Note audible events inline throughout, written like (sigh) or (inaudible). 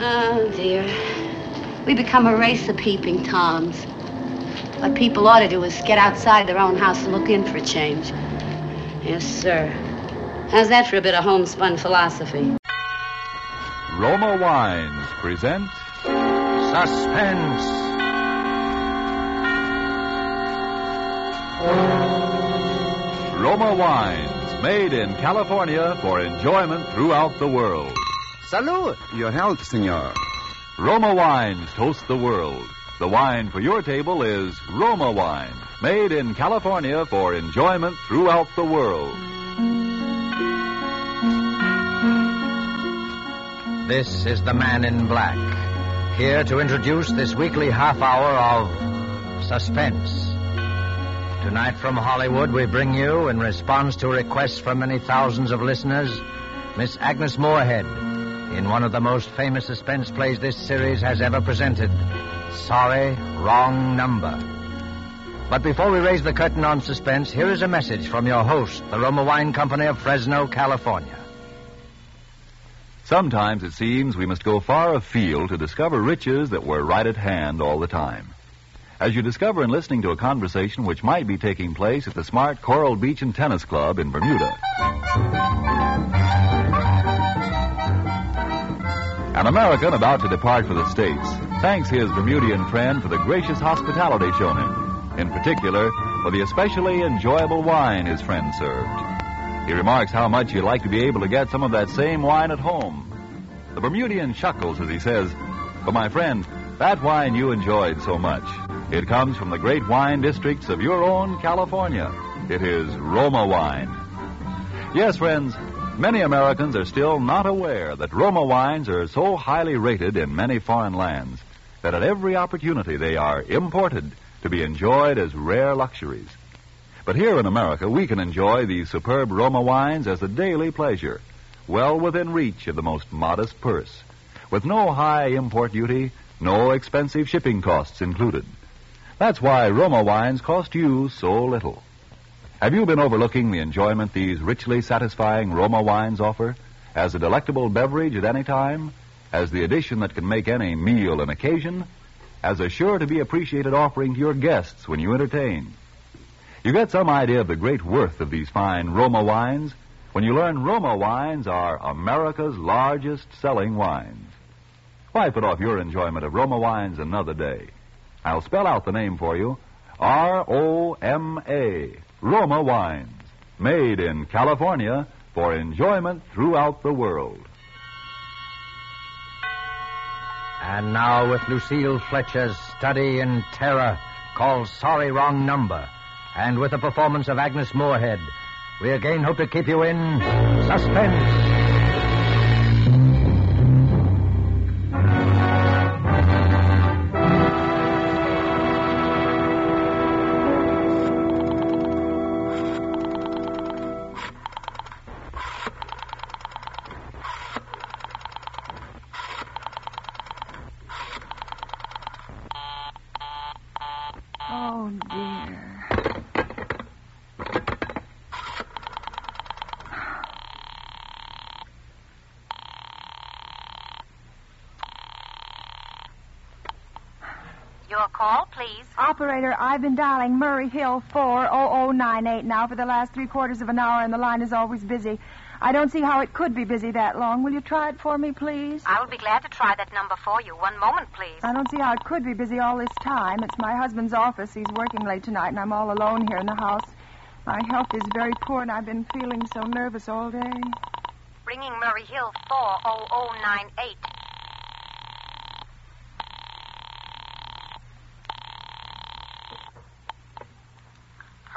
Oh, dear. We become a race of peeping toms. What people ought to do is get outside their own house and look in for a change. Yes, sir. How's that for a bit of homespun philosophy? Roma Wines present Suspense. Roma Wines, made in California for enjoyment throughout the world. Salud. Your health, senor. Roma Wines toast the world. The wine for your table is Roma Wine, made in California for enjoyment throughout the world. This is the man in black, here to introduce this weekly half hour of suspense. Tonight from Hollywood, we bring you, in response to requests from many thousands of listeners, Miss Agnes Moorehead in one of the most famous suspense plays this series has ever presented Sorry, Wrong Number. But before we raise the curtain on suspense, here is a message from your host, the Roma Wine Company of Fresno, California. Sometimes it seems we must go far afield to discover riches that were right at hand all the time. As you discover in listening to a conversation which might be taking place at the smart Coral Beach and Tennis Club in Bermuda. An American about to depart for the States thanks his Bermudian friend for the gracious hospitality shown him, in particular for the especially enjoyable wine his friend served. He remarks how much he'd like to be able to get some of that same wine at home. The Bermudian chuckles as he says, But my friend, that wine you enjoyed so much, it comes from the great wine districts of your own California. It is Roma wine. Yes, friends, many Americans are still not aware that Roma wines are so highly rated in many foreign lands that at every opportunity they are imported to be enjoyed as rare luxuries. But here in America, we can enjoy these superb Roma wines as a daily pleasure, well within reach of the most modest purse, with no high import duty, no expensive shipping costs included. That's why Roma wines cost you so little. Have you been overlooking the enjoyment these richly satisfying Roma wines offer as a delectable beverage at any time, as the addition that can make any meal an occasion, as a sure to be appreciated offering to your guests when you entertain? You get some idea of the great worth of these fine Roma wines when you learn Roma wines are America's largest selling wines. Why put off your enjoyment of Roma wines another day? I'll spell out the name for you R O M A, Roma Wines, made in California for enjoyment throughout the world. And now with Lucille Fletcher's study in terror called Sorry Wrong Number, and with the performance of Agnes Moorehead, we again hope to keep you in suspense. Call, please. Operator, I've been dialing Murray Hill 40098 now for the last three quarters of an hour, and the line is always busy. I don't see how it could be busy that long. Will you try it for me, please? I will be glad to try that number for you. One moment, please. I don't see how it could be busy all this time. It's my husband's office. He's working late tonight, and I'm all alone here in the house. My health is very poor, and I've been feeling so nervous all day. Ringing Murray Hill 40098.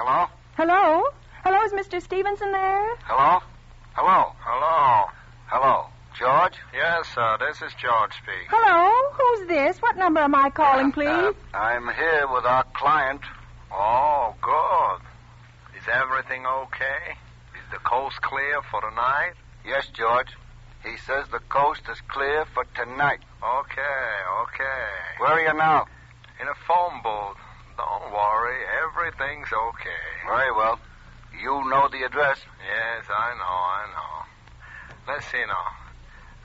Hello? Hello? Hello, is Mr. Stevenson there? Hello? Hello? Hello? Hello? George? Yes, sir. This is George speaking. Hello? Who's this? What number am I calling, please? Uh, I'm here with our client. Oh, good. Is everything okay? Is the coast clear for tonight? Yes, George. He says the coast is clear for tonight. Okay, okay. Where are you now? In a phone booth. Don't worry. Everything's okay. Very well. You know the address. Yes, I know, I know. Let's see now.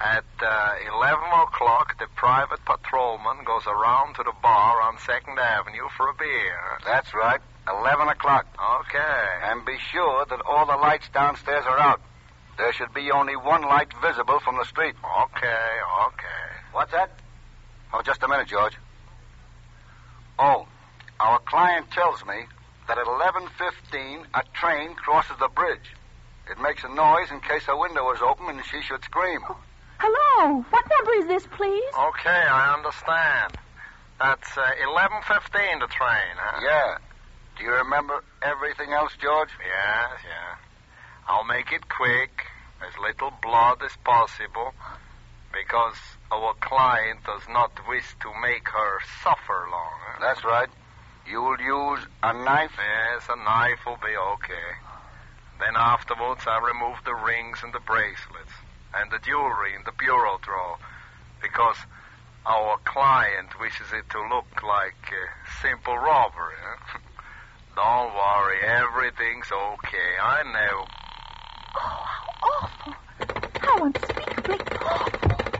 At uh, 11 o'clock, the private patrolman goes around to the bar on 2nd Avenue for a beer. That's right. 11 o'clock. Okay. And be sure that all the lights downstairs are out. There should be only one light visible from the street. Okay, okay. What's that? Oh, just a minute, George. Oh, our client tells me that at 11.15 a train crosses the bridge. It makes a noise in case her window is open and she should scream. Hello. What number is this, please? Okay, I understand. That's uh, 11.15, the train, huh? Yeah. Do you remember everything else, George? Yes, yeah. I'll make it quick, as little blood as possible, because our client does not wish to make her suffer long. huh? That's right. You'll use a knife? Yes, a knife will be okay. Then afterwards, I remove the rings and the bracelets and the jewelry in the bureau drawer because our client wishes it to look like a simple robbery. huh? Eh? (laughs) Don't worry, everything's okay. I know. Oh, how awful. How unspeakably awful.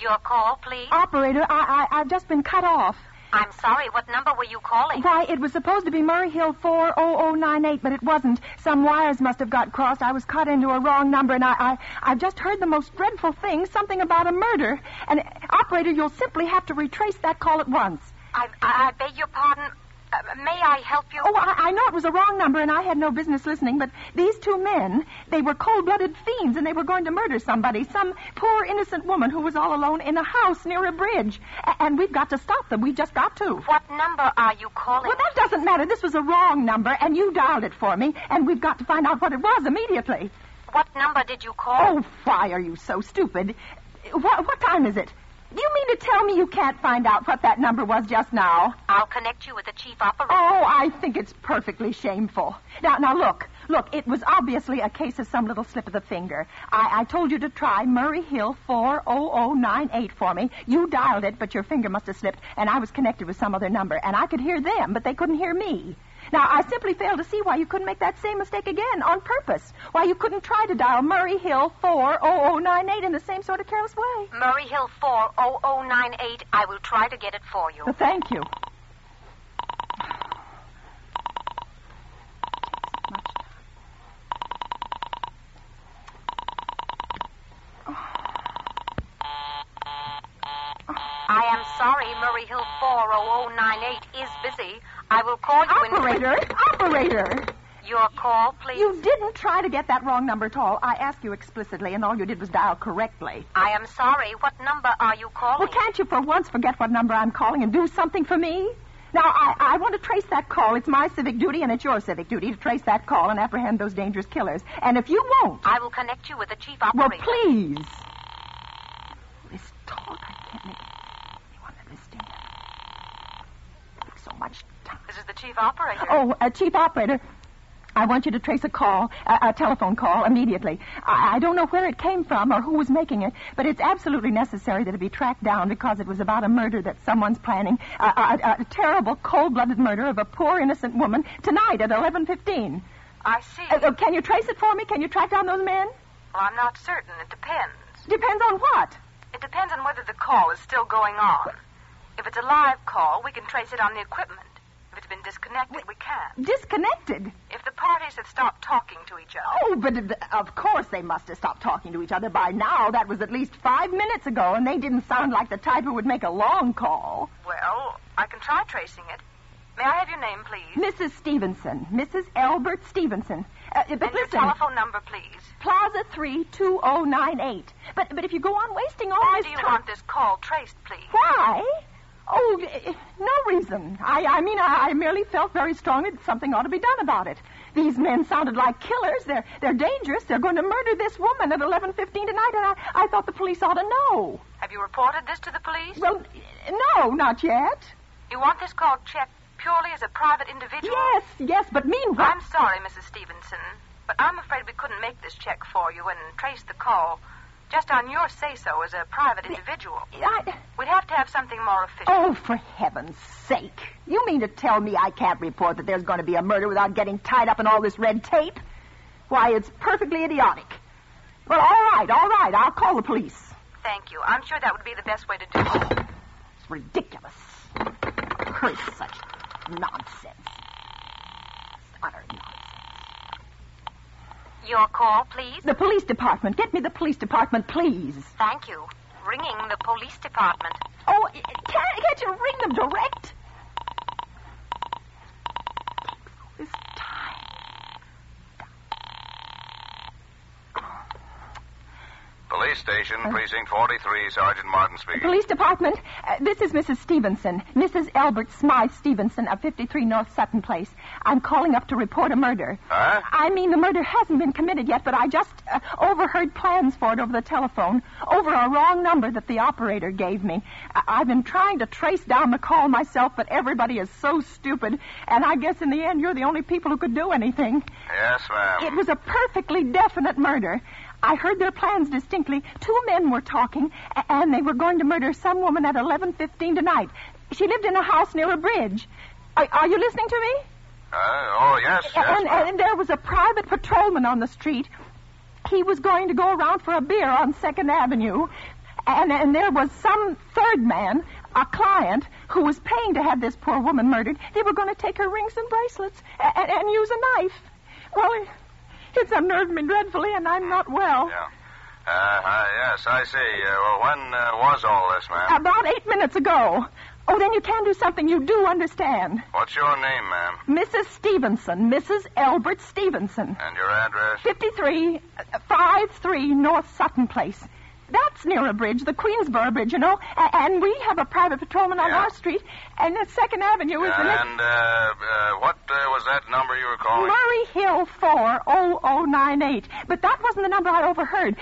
Your call, please. operator, I, I, I've just been cut off. I'm sorry. What number were you calling? Why, it was supposed to be Murray Hill 40098, but it wasn't. Some wires must have got crossed. I was cut into a wrong number, and I, I, I've just heard the most dreadful thing, something about a murder. And, operator, you'll simply have to retrace that call at once. I, I, I beg your pardon. Uh, may I help you? Oh, I, I know it was a wrong number, and I had no business listening, but these two men, they were cold-blooded fiends, and they were going to murder somebody, some poor innocent woman who was all alone in a house near a bridge. A- and we've got to stop them. We've just got to. What number are you calling? Well, that doesn't matter. This was a wrong number, and you dialed it for me, and we've got to find out what it was immediately. What number did you call? Oh, why are you so stupid? What, what time is it? Do you mean to tell me you can't find out what that number was just now? I'll connect you with the chief operator. Oh, I think it's perfectly shameful. Now, now look, look. It was obviously a case of some little slip of the finger. I, I told you to try Murray Hill 40098 for me. You dialed it, but your finger must have slipped, and I was connected with some other number, and I could hear them, but they couldn't hear me. Now, I simply fail to see why you couldn't make that same mistake again on purpose. Why you couldn't try to dial Murray Hill 40098 in the same sort of careless way. Murray Hill 40098. I will try to get it for you. Well, thank you. I am sorry, Murray Hill 40098 is busy. I will call you in. Operator, operator. Your call, please. You didn't try to get that wrong number at all. I asked you explicitly, and all you did was dial correctly. I am sorry. What number are you calling? Well, can't you for once forget what number I'm calling and do something for me? Now, I, I want to trace that call. It's my civic duty, and it's your civic duty to trace that call and apprehend those dangerous killers. And if you won't, I will connect you with the chief operator. well, please. This talk, I can't make anyone understand. Takes so much time. This is the chief operator. Oh, uh, Chief Operator, I want you to trace a call, a, a telephone call, immediately. I, I don't know where it came from or who was making it, but it's absolutely necessary that it be tracked down because it was about a murder that someone's planning, a, a, a terrible, cold-blooded murder of a poor, innocent woman tonight at 11.15. I see. Uh, uh, can you trace it for me? Can you track down those men? well, I'm not certain. It depends. Depends on what. It depends on whether the call is still going on. If it's a live call, we can trace it on the equipment. If it's been disconnected, we can't. Disconnected. If the parties have stopped talking to each other. Oh, but of course they must have stopped talking to each other by now. That was at least five minutes ago, and they didn't sound like the type who would make a long call. Well, I can try tracing it. May I have your name, please? Mrs. Stevenson. Mrs. Albert Stevenson. Uh, but and your listen, telephone number, please. Plaza 32098. But, but if you go on wasting all Why this do you time... want this call traced, please? Why? Oh, eh, no reason. I, I mean, I, I merely felt very strongly that something ought to be done about it. These men sounded like killers. They're, they're dangerous. They're going to murder this woman at 11.15 tonight, and I, I thought the police ought to know. Have you reported this to the police? Well, eh, no, not yet. You want this call checked purely as a private individual? Yes, yes, but meanwhile... I'm sorry, Mrs. Stevenson, but I'm afraid we couldn't make this check for you and trace the call Just on your say-so as a private individual. (laughs) I... We'd have to have something more official. Oh, for heaven's sake. You mean to tell me I can't report that there's going to be a murder without getting tied up in all this red tape? Why, it's perfectly idiotic. Well, all right, all right. I'll call the police. Thank you. I'm sure that would be the best way to do it. It's ridiculous. Curse such nonsense. Utter nonsense. Your call, please. The police department. Get me the police department, please. Thank you. Ringing the police department. Oh, can't, can't you ring them direct? This Police station, precinct 43, Sergeant Martin speaking. Police department. Uh, this is Mrs. Stevenson, Mrs. Albert Smythe Stevenson of 53 North Sutton Place. I'm calling up to report a murder. Huh? I mean, the murder hasn't been committed yet, but I just uh, overheard plans for it over the telephone, over a wrong number that the operator gave me. I- I've been trying to trace down the call myself, but everybody is so stupid, and I guess in the end you're the only people who could do anything. Yes, ma'am. It was a perfectly definite murder. I heard their plans distinctly. Two men were talking, and they were going to murder some woman at 11:15 tonight. She lived in a house near a bridge. Are, are you listening to me? Uh, oh, yes, yes, and, and there was a private patrolman on the street. He was going to go around for a beer on Second Avenue, and, and there was some third man, a client, who was paying to have this poor woman murdered. They were going to take her rings and bracelets and, and use a knife. Well, it's unnerved me dreadfully, and I'm not well. Yeah. Uh, uh, yes, I see. Uh, well, when uh, was all this, ma'am? About eight minutes ago. Oh, then you can do something you do understand. What's your name, ma'am? Mrs. Stevenson, Mrs. Albert Stevenson. And your address? 53, uh, 53 North Sutton Place. That's near a bridge, the Queensboro Bridge, you know. A- and we have a private patrolman on Yeah. our street, and the Second Avenue is the next. and uh, uh, what uh, was that number you were calling? Murray Hill 40098. But that wasn't the number I overheard.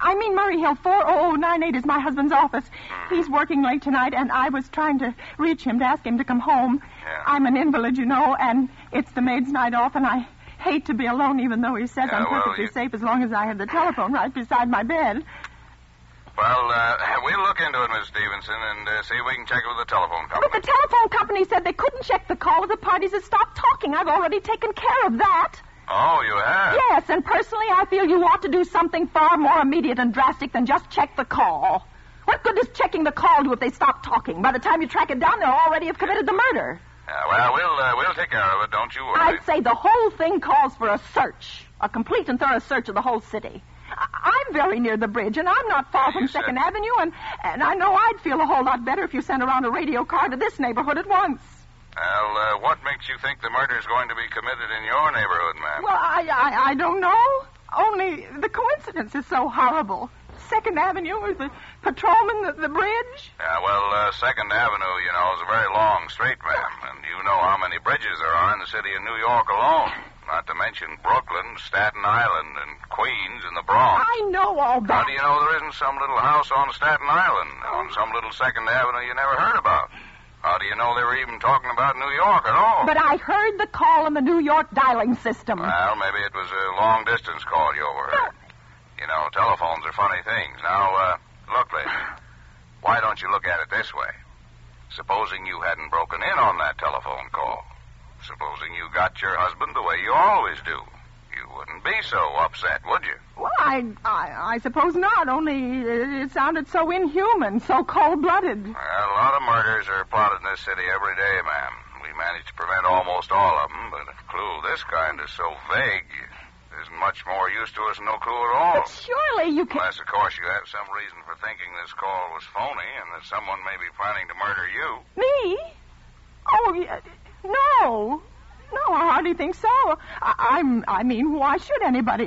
I mean, Murray Hill 40098 is my husband's office. He's working late tonight, and I was trying to reach him to ask him to come home. Yeah. I'm an invalid, you know, and it's the maid's night off, and I hate to be alone, even though he says Yeah, I'm well, perfectly you- safe as long as I have the telephone right beside my bed. Well, uh, we'll look into it, Miss Stevenson, and uh, see if we can check it with the telephone company. But the telephone company said they couldn't check the call if the parties had stopped talking. I've already taken care of that. Oh, you have? Yes, and personally, I feel you ought to do something far more immediate and drastic than just check the call. What good does checking the call do if they stop talking? By the time you track it down, they'll already have committed the murder. Yeah, well, we'll uh, we'll take care of it. Don't you worry. I'd say the whole thing calls for a search, a complete and thorough search of the whole city. I'm very near the bridge, and I'm not far from Second Avenue, and, and I know I'd feel a whole lot better if you sent around a radio car to this neighborhood at once. Well, uh, what makes you think the murder's going to be committed in your neighborhood, ma'am? Well, I, I, I don't know. Only the coincidence is so horrible. Second Avenue is the patrolman, the, the bridge. Yeah, well, uh, Second Avenue, you know, is a very long street, ma'am, and you know how many bridges there are in the city of New York alone. Not to mention Brooklyn, Staten Island, and Queens, and the Bronx. I know all that. How do you know there isn't some little house on Staten Island, on some little Second Avenue you never heard about? How do you know they were even talking about New York at all? But I heard the call on the New York dialing system. Well, maybe it was a long distance call you overheard. You know, telephones are funny things. Now, uh, look, lady, why don't you look at it this way? Supposing you hadn't broken in on that telephone call. Supposing you got your husband the way you always do. Wouldn't be so upset, would you? Well, I, I, I suppose not. Only it, it sounded so inhuman, so cold-blooded. Well, a lot of murders are plotted in this city every day, ma'am. We manage to prevent almost all of them, but a clue of this kind is so vague, there isn't much more use to us than no clue at all. But surely you can. Unless, of course, you have some reason for thinking this call was phony and that someone may be planning to murder you. Me? Oh, y- uh, no. No, I hardly think so. I, I'm. I mean, why should anybody?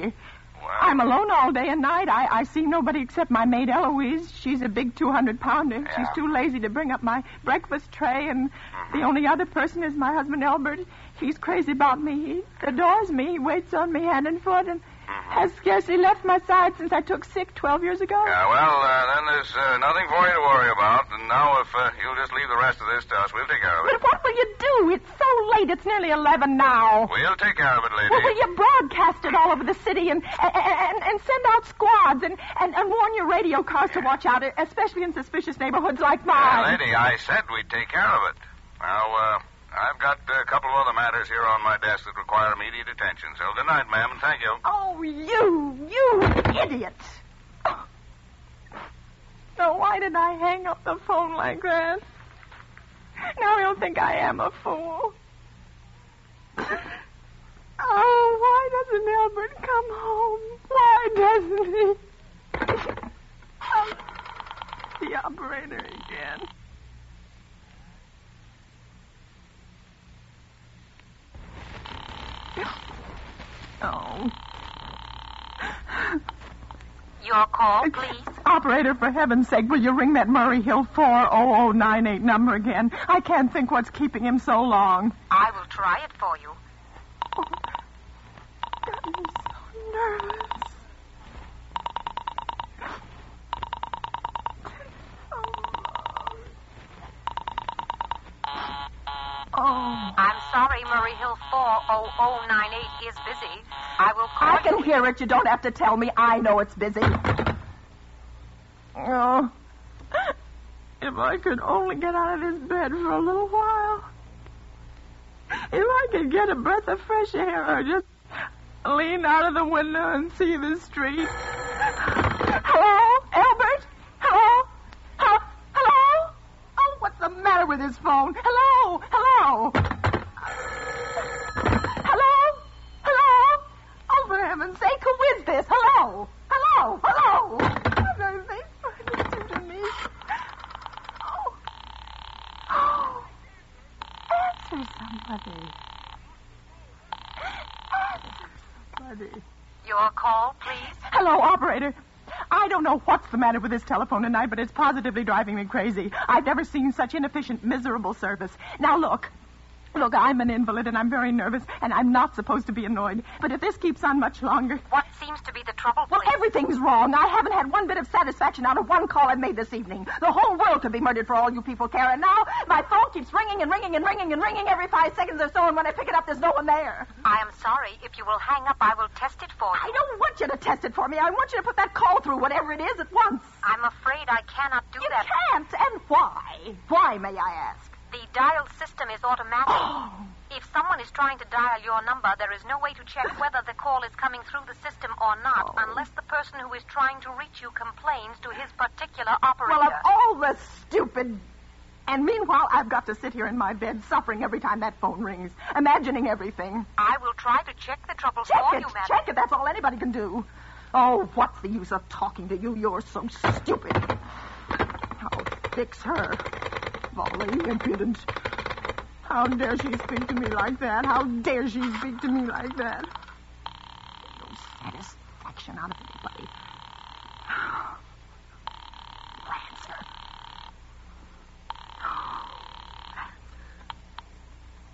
Well, I'm alone all day and night. I, I see nobody except my maid Eloise. She's a big 200 pounder. Yeah. She's too lazy to bring up my breakfast tray, and Mm-hmm. the only other person is my husband Albert. He's crazy about me. He adores me. He waits on me hand and foot, and. Has scarcely left my side since I took sick 12 years ago. Yeah, well, uh, then there's uh, nothing for you to worry about. And now, if uh, you'll just leave the rest of this to us, we'll take care of it. But what will you do? It's so late. It's nearly 11 now. We'll take care of it, lady. Well, will you broadcast it all over the city and and, and, and send out squads and, and, and warn your radio cars to watch out, especially in suspicious neighborhoods like Yeah, mine? lady, I said we'd take care of it. Now, uh, I've got a couple of other matters here on my desk that require immediate attention. So good night, ma'am, and thank you. Oh, you, you idiot. Now, why did I hang up the phone like that? Now he'll think I am a fool. Oh, why doesn't Albert come home? Why doesn't he? Oh, the operator again. Oh. Your call, please. Operator, for heaven's sake, will you ring that Murray Hill 40098 number again? I can't think what's keeping him so long. I will try it for can hear it. You don't have to tell me. I know it's busy. Oh, if I could only get out of this bed for a little while. If I could get a breath of fresh air or just lean out of the window and see the street. Hello, Albert? Hello? Hello? Hello? Oh, what's the matter with his phone? Hello? Hello? Hello? Oh, for heaven's sake, who is this? Hello? Hello? Hello? For heaven's sake, listen to me. Oh. Oh. (gasps) Answer somebody. Answer somebody. Your call, please. Hello, operator. I don't know what's the matter with this telephone tonight, but it's positively driving me crazy. I've never seen such inefficient, miserable service. Now, look. Look, I'm an invalid and I'm very nervous, and I'm not supposed to be annoyed. But if this keeps on much longer. What seems to be the trouble, Well, everything's wrong. I haven't had one bit of satisfaction out of one call I've made this evening. The whole world could be murdered for all you people care. And now my phone keeps ringing and ringing and ringing and ringing every five seconds or so, and when I pick it up, there's no one there. I am sorry. If you will hang up, I will test it for you. I don't want you to test it for me. I want you to put that call through, whatever it is, at once. I'm afraid I cannot do You that. You can't, and why? Why, may I ask? The dial system is automatic. (gasps) (gasps) Oh. If someone is trying to dial your number, there is no way to check whether the call is coming through the system or not, Oh. unless the person who is trying to reach you complains to his particular operator. Well, of all the stupid. And meanwhile, I've got to sit here in my bed suffering every time that phone rings, imagining everything. I will try to check the trouble Check for it, you, madam. check it. That's all anybody can do. Oh, what's the use of talking to you? You're so stupid. I'll fix her. Volley, impudent. How dare she speak to me like that? How dare she speak to me like that? No satisfaction out of anybody. Answer.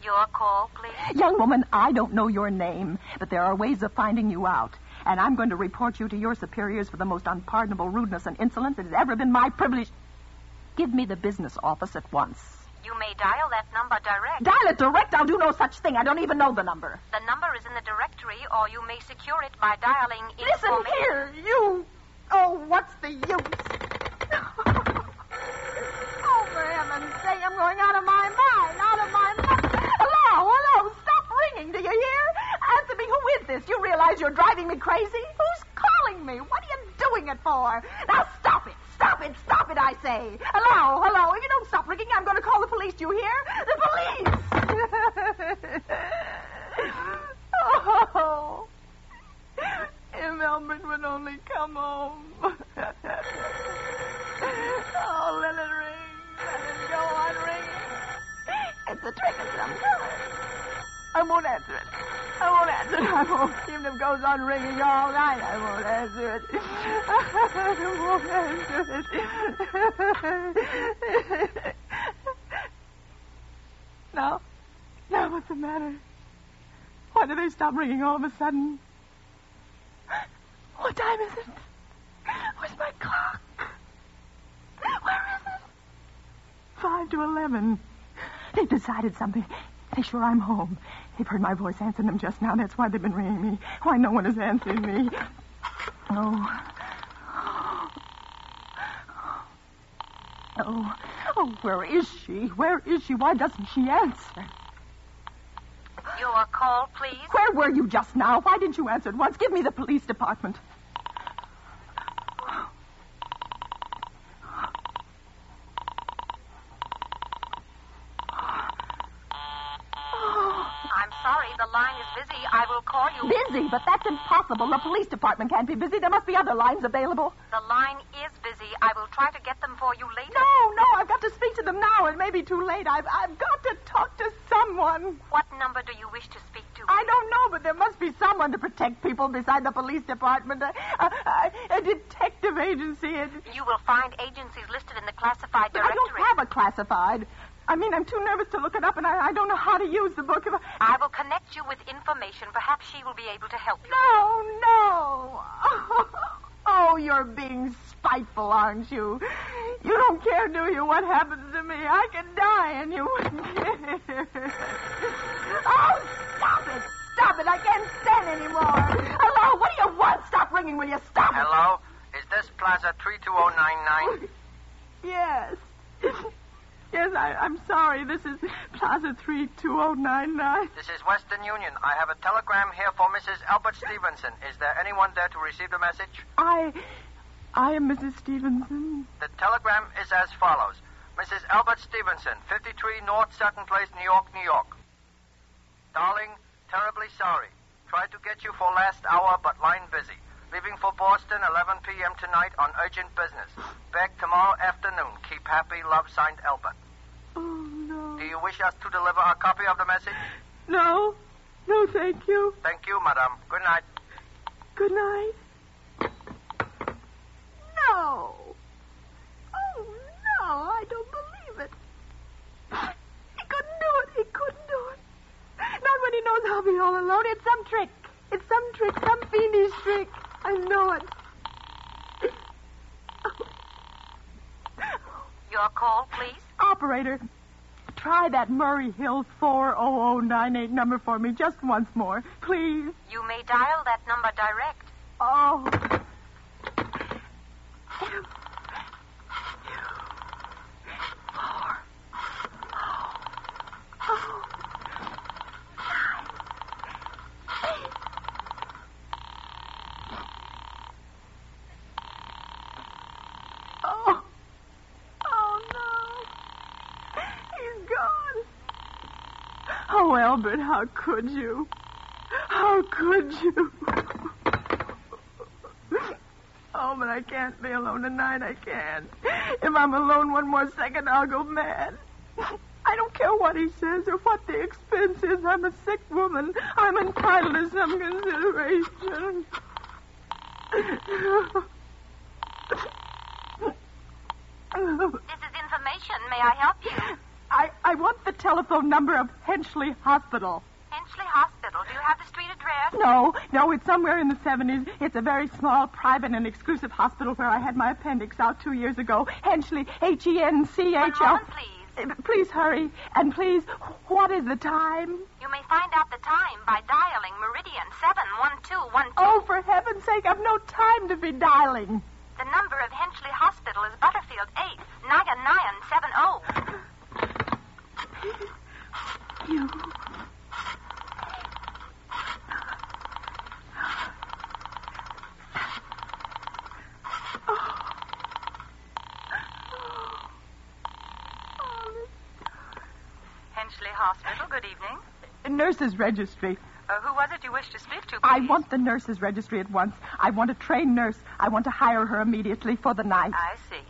Your call, please. Young woman, I don't know your name, but there are ways of finding you out. And I'm going to report you to your superiors for the most unpardonable rudeness and insolence it has ever been my privilege. Give me the business office at once. You may dial that number direct. Dial it direct. I'll do no such thing. I don't even know the number. the number is in the directory, or you may secure it by dialing in. Listen information. here, you. Oh, what's the use? (laughs) oh, for heaven's sake, I'm going out of my mind. Out of my mind. Hello, hello. Stop ringing. Do you hear? Answer me. Who is this? You realize you're driving me crazy? Who's calling me? What are you doing it for? Now stop. Stop it. I say. Hello, hello. If you don't stop ringing, I'm going to call the police. Do you hear? The police. (laughs) oh. If Albert would only come home. (laughs) oh, let it ring. Let it go on ringing. It's a trick of some kind. I won't answer it. I won't answer it. I won't. Even if it goes on ringing all night, I won't answer it. (laughs) I won't answer it. no. now what's the matter? Why do they stop ringing all of a sudden? What time is it? Where's my clock? Where is it? Five to eleven. They've decided something. They sure I'm home. They've heard my voice answering them just now. That's why they've been ringing me. Why no one is answering me. Oh. Oh. Oh, where is she? Where is she? Why doesn't she answer? Your call, please. Where were you just now? Why didn't you answer at once? Give me the police department. I'm sorry, the line is busy. I will call you. Busy, but that's impossible. The police department can't be busy. There must be other lines available. The line is busy. I will try to get them for you later. No, no, I've got to speak to them now. It may be too late. I've, I've got to talk to someone. What number do you wish to speak to? I don't know, but there must be someone to protect people beside the police department. A, a, a detective agency. A, You will find agencies listed in the classified but I don't have a classified. I mean, I'm too nervous to look it up, and I, I don't know how to use the book. If I... I will connect you with information. Perhaps she will be able to help you. No, no. (laughs) Oh, you're being spiteful, aren't you? You don't care, do you, what happens to me? I can die, and you wouldn't (laughs) care. Oh, stop it. Stop it. I can't stand anymore. Hello, what do you want? Stop ringing, will you? Stop it. Hello? Is this Plaza 32099? (laughs) Yes. Yes, I, I'm sorry. This is Plaza 32099. This is Western Union. I have a telegram here for Mrs. Albert Stevenson. Is there anyone there to receive the message? I. I am Mrs. Stevenson. The telegram is as follows Mrs. Albert Stevenson, 53 North Sutton Place, New York, New York. Darling, terribly sorry. Tried to get you for last hour, but line busy. Leaving for Boston 11 p.m. tonight on urgent business. Back tomorrow afternoon. Keep happy. Love signed Albert. Oh, no. Do you wish us to deliver a copy of the message? No. No, thank you. Thank you, madam. Good night. Good night. No. Oh, no, I don't believe it. He couldn't do it. He couldn't do it. Not when he knows I'll be all alone. It's some trick. It's some trick, some fiendish trick. I know it. Your call, please. Operator, try that Murray Hill 40098 number for me just once more, please. You may dial that number direct. Oh. Oh. Oh, no. He's gone. Oh, Albert, how could you? How could you? Oh, but I can't be alone tonight. I can't. If I'm alone one more second, I'll go mad. I don't care what he says or what the expense is. I'm a sick woman. I'm entitled to some consideration. This is information. May I help you? I, I want telephone number of Henchley Hospital. Henchley Hospital. Do you have the street address? No, no, it's somewhere in the 70s. It's a very small, private, and exclusive hospital where I had my appendix out two years ago. Henchley, One H-E-N-C-H-L. moment, please. Uh, Please hurry. And please, what is the time? You may find out the time by dialing Meridian 71212. Oh, for heaven's sake, I've no time to be dialing. The number of Henchley Hospital is Butterfield 8 9970. You. Henchley Hospital, good evening. Nurses registry. Uh, who was it you wished to speak to, please? I want the nurses registry at once. I want a trained nurse. I want to hire her immediately for the night. I see.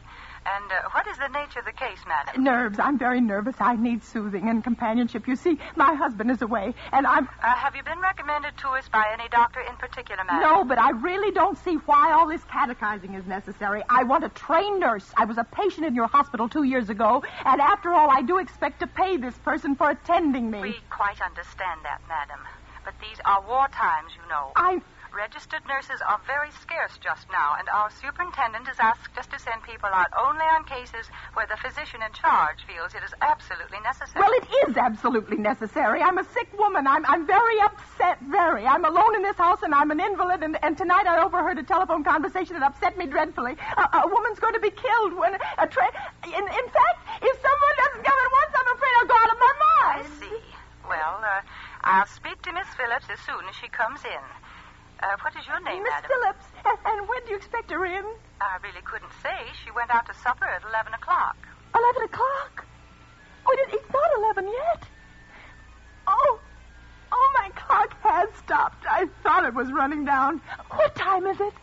And uh, what is the nature of the case, madam? Nerves. I'm very nervous. I need soothing and companionship. You see, my husband is away, and I'm. Uh, have you been recommended to us by any doctor in particular, madam? No, but I really don't see why all this catechizing is necessary. I want a trained nurse. I was a patient in your hospital two years ago, and after all, I do expect to pay this person for attending me. We quite understand that, madam. But these are war times, you know. I. Registered nurses are very scarce just now, and our superintendent has asked us to send people out only on cases where the physician in charge feels it is absolutely necessary. Well, it is absolutely necessary. I'm a sick woman. I'm, I'm very upset, very. I'm alone in this house, and I'm an invalid, and, and tonight I overheard a telephone conversation that upset me dreadfully. A, a woman's going to be killed when a train... In, in fact, if someone doesn't come at once, I'm afraid I'll go out of my mind. I see. Well, uh, I'll speak to Miss Phillips as soon as she comes in. Uh, what is your name, Miss madam? Phillips, and, and when do you expect her in? I really couldn't say. She went out to supper at 11 o'clock. Eleven o'clock. Oh, it, it's not eleven yet. Oh, oh, my clock has stopped. I thought it was running down. What time is it?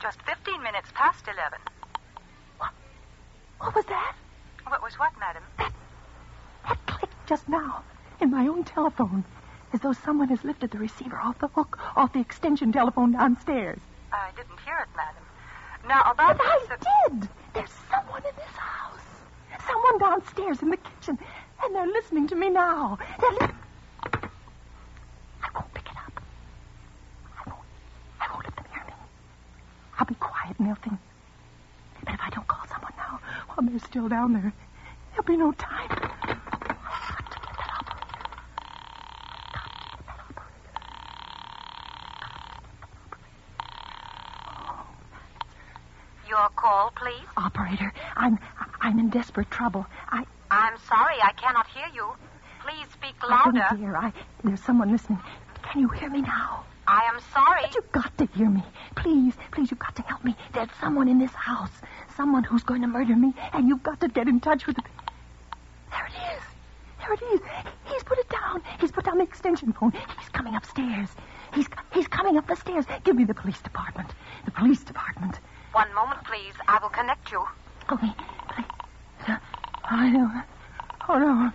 Just 15 minutes past 11. What was that? What was what, madam? That clicked just now in my own telephone, as though someone has lifted the receiver off the hook, off the extension telephone downstairs. I didn't hear it, madam. Now, about But I did. There's someone in this house. Someone downstairs in the kitchen, and they're listening to me now. They're li- I won't pick it up. I won't. I won't let them hear me. I'll be quiet, think. But if I don't call someone now, while they're still down there, there'll be no time. I've got to get that operator. I've got to get that operator. Your call, please. Operator, I'm I'm in desperate trouble. I I'm sorry, I cannot hear you. Please speak Oh, louder. dear, I there's someone listening. Can you hear me now? I am sorry. But you've got to hear me. Please, please, you've got to help me. There's someone in this house. Someone who's going to murder me, and you've got to get in touch with the... There it is. There it is. He's put it down. He's put down the extension phone. He's coming upstairs. He's he's coming up the stairs. Give me the police department. The police department. One moment, please. I will connect you. Okay. I know. Oh, no.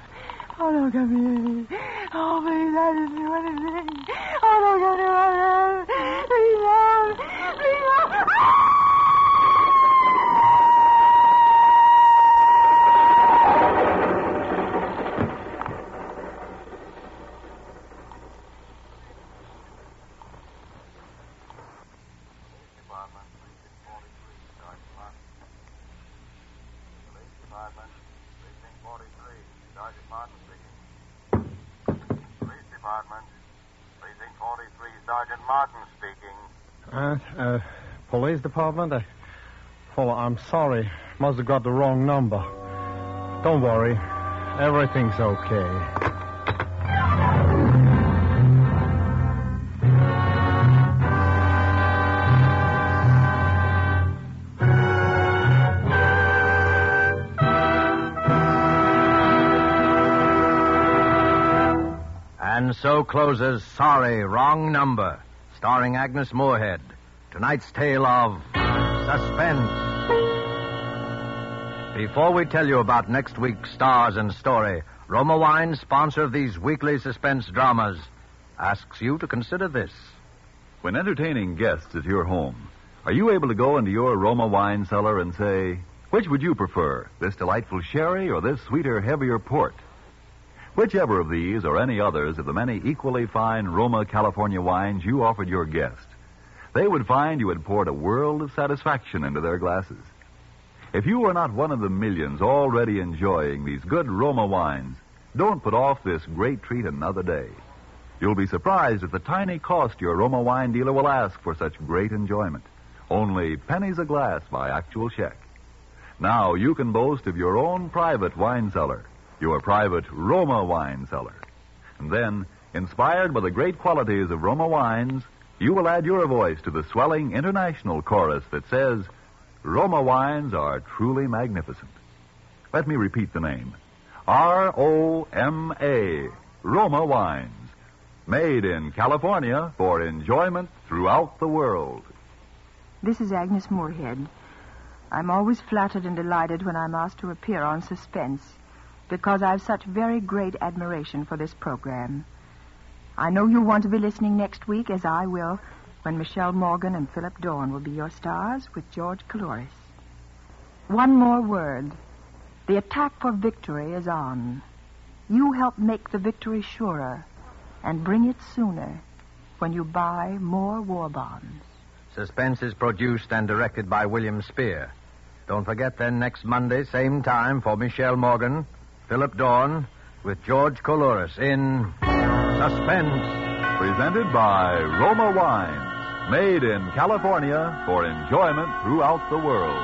Oh, no, come. Oh, please, I didn't do anything. Oh, no, here. Please, no. Please, no. Police Department, Precinct 43, Sergeant Martin speaking. Police Department, Precinct 43, Sergeant Martin speaking. Uh, uh, police department? Uh, well, I'm sorry. Must have got the wrong number. Don't worry. Everything's okay. And so closes Sorry, Wrong Number, starring Agnes Moorehead. Tonight's tale of suspense. Before we tell you about next week's stars and story, Roma Wine, sponsor of these weekly suspense dramas, asks you to consider this. When entertaining guests at your home, are you able to go into your Roma wine cellar and say, which would you prefer, this delightful sherry or this sweeter, heavier port? Whichever of these or any others of the many equally fine Roma California wines you offered your guest, they would find you had poured a world of satisfaction into their glasses. If you are not one of the millions already enjoying these good Roma wines, don't put off this great treat another day. You'll be surprised at the tiny cost your Roma wine dealer will ask for such great enjoyment. Only pennies a glass by actual check. Now you can boast of your own private wine cellar, your private Roma wine cellar. And then, inspired by the great qualities of Roma wines, you will add your voice to the swelling international chorus that says, Roma wines are truly magnificent. Let me repeat the name. R O M A, Roma wines. Made in California for enjoyment throughout the world. This is Agnes Moorehead. I'm always flattered and delighted when I'm asked to appear on Suspense because I've such very great admiration for this program. I know you'll want to be listening next week, as I will, when Michelle Morgan and Philip Dorn will be your stars with George Coulouris. One more word. The attack for victory is on. You help make the victory surer and bring it sooner. when you buy more war bonds. Suspense is produced and directed by William Spier. Don't forget then next Monday, same time, for Michelle Morgan, Philip Dorn, with George Coulouris in Suspense. Presented by Roma Wines, made in California for enjoyment throughout the world.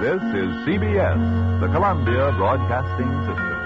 This is CBS, the Columbia Broadcasting System.